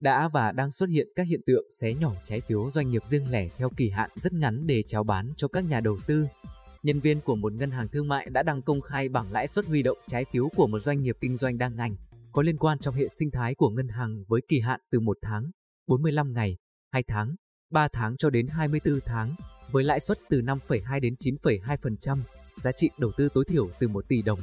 đã và đang xuất hiện các hiện tượng xé nhỏ trái phiếu doanh nghiệp riêng lẻ theo kỳ hạn rất ngắn để chào bán cho các nhà đầu tư. Nhân viên của một ngân hàng thương mại đã đăng công khai bảng lãi suất huy động trái phiếu của một doanh nghiệp kinh doanh đa ngành có liên quan trong hệ sinh thái của ngân hàng với kỳ hạn từ 1 tháng, 45 ngày, 2 tháng, 3 tháng cho đến 24 tháng, với lãi suất từ 5,2 đến 9,2%, giá trị đầu tư tối thiểu từ 1 tỷ đồng.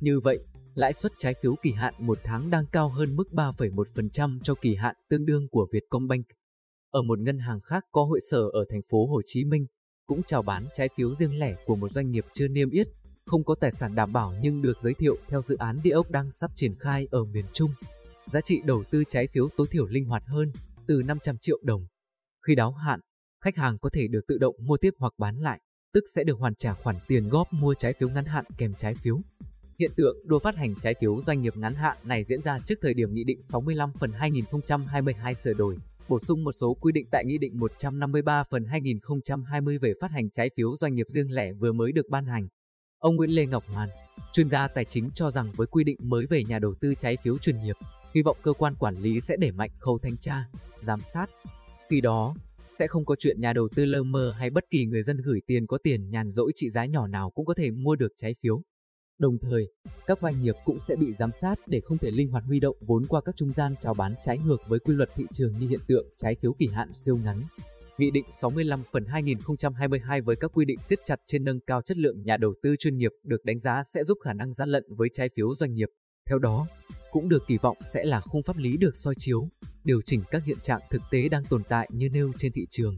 Như vậy, lãi suất trái phiếu kỳ hạn một tháng đang cao hơn mức 3,1% cho kỳ hạn tương đương của Vietcombank. Ở một ngân hàng khác có hội sở ở thành phố Hồ Chí Minh, cũng chào bán trái phiếu riêng lẻ của một doanh nghiệp chưa niêm yết, không có tài sản đảm bảo nhưng được giới thiệu theo dự án địa ốc đang sắp triển khai ở miền Trung. Giá trị đầu tư trái phiếu tối thiểu linh hoạt hơn, từ 500 triệu đồng. Khi đáo hạn, khách hàng có thể được tự động mua tiếp hoặc bán lại, tức sẽ được hoàn trả khoản tiền góp mua trái phiếu ngắn hạn kèm trái phiếu. Hiện tượng đua phát hành trái phiếu doanh nghiệp ngắn hạn này diễn ra trước thời điểm Nghị định 65 phần 2022 sửa đổi, bổ sung một số quy định tại Nghị định 153 phần 2020 về phát hành trái phiếu doanh nghiệp riêng lẻ vừa mới được ban hành. Ông Nguyễn Lê Ngọc Hoàn, chuyên gia tài chính cho rằng với quy định mới về nhà đầu tư trái phiếu chuyên nghiệp, hy vọng cơ quan quản lý sẽ đẩy mạnh khâu thanh tra, giám sát. Khi đó, sẽ không có chuyện nhà đầu tư lơ mơ hay bất kỳ người dân gửi tiền có tiền nhàn rỗi trị giá nhỏ nào cũng có thể mua được trái phiếu. Đồng thời, các doanh nghiệp cũng sẽ bị giám sát để không thể linh hoạt huy động vốn qua các trung gian chào bán trái ngược với quy luật thị trường như hiện tượng trái phiếu kỳ hạn siêu ngắn. Nghị định 65 phần 2022 với các quy định siết chặt trên nâng cao chất lượng nhà đầu tư chuyên nghiệp được đánh giá sẽ giúp khả năng gian lận với trái phiếu doanh nghiệp. Theo đó, cũng được kỳ vọng sẽ là khung pháp lý được soi chiếu, điều chỉnh các hiện trạng thực tế đang tồn tại như nêu trên thị trường.